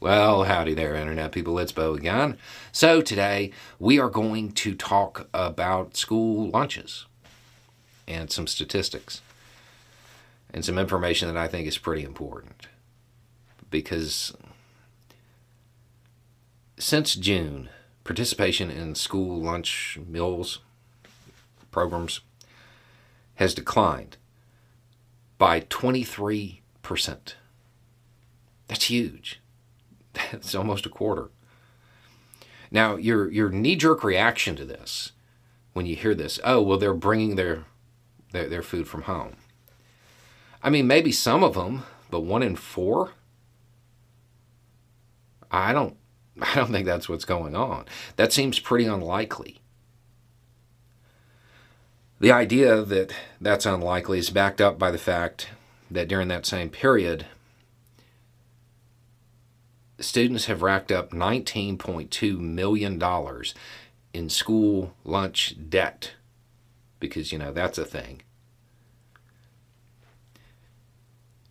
Well, howdy there, Internet people. It's Beau again. So, today we are going to talk about school lunches and some statistics and some information that I think is pretty important. Because since June, participation in school lunch meals programs has declined by 23%. That's huge. That's almost a quarter. Now, your your knee jerk reaction to this, when you hear this, oh well, they're bringing their, their their food from home. I mean, maybe some of them, but one in four. I don't I don't think that's what's going on. That seems pretty unlikely. The idea that that's unlikely is backed up by the fact that during that same period, students have racked up $19.2 million in school lunch debt because, you know, that's a thing.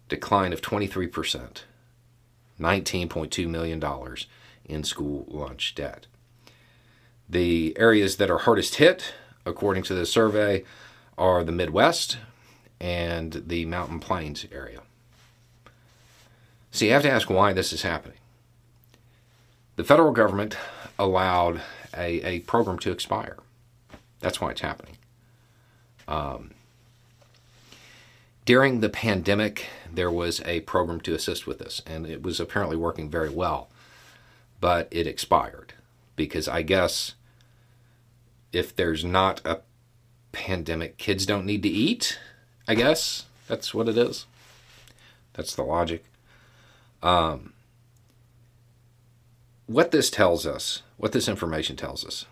Decline of 23%, $19.2 million in school lunch debt. The areas that are hardest hit, according to the survey, are the Midwest and the Mountain Plains area. So you have to ask why this is happening. The federal government allowed a, a program to expire. That's why it's happening. Um, during the pandemic, there was a program to assist with this, and it was apparently working very well, but it expired because I guess if there's not a pandemic, kids don't need to eat. I guess that's what it is. That's the logic. Um, what this tells us, what this information tells us,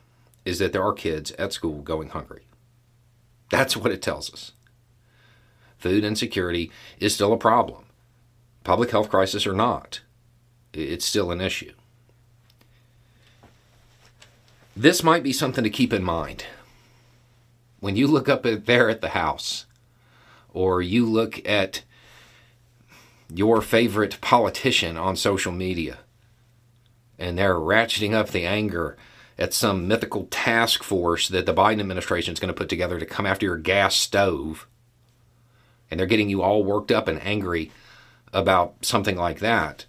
is that there are kids at school going hungry. That's what it tells us. Food insecurity is still a problem. Public health crisis or not, it's still an issue. This might be something to keep in mind. When you look up there at the house, or you look at your favorite politician on social media, and they're ratcheting up the anger at some mythical task force that the Biden administration is going to put together to come after your gas stove. And they're getting you all worked up and angry about something like that.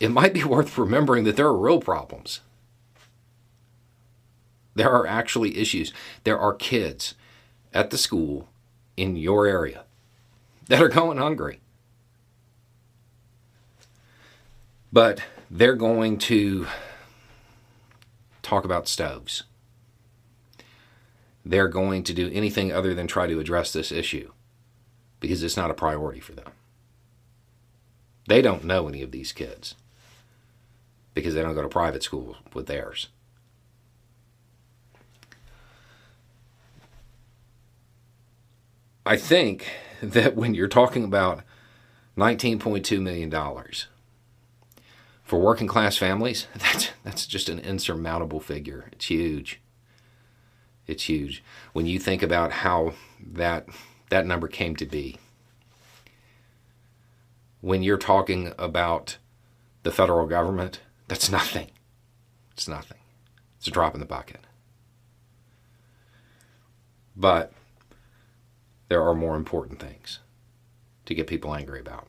It might be worth remembering that there are real problems. There are actually issues. There are kids at the school in your area that are going hungry. But they're going to talk about stoves. They're going to do anything other than try to address this issue because it's not a priority for them. They don't know any of these kids because they don't go to private school with theirs. I think that when you're talking about $19.2 million, for working class families, that's that's just an insurmountable figure. It's huge. It's huge when you think about how that that number came to be. When you're talking about the federal government, that's nothing. It's nothing. It's a drop in the bucket. But there are more important things to get people angry about.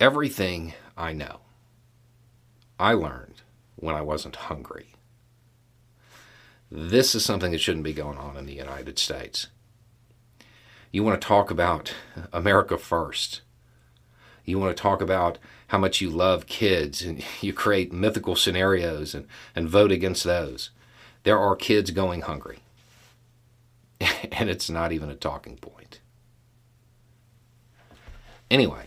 Everything I know, I learned when I wasn't hungry. This is something that shouldn't be going on in the United States. You want to talk about America first. You want to talk about how much you love kids and you create mythical scenarios and, and vote against those. There are kids going hungry. and it's not even a talking point. Anyway,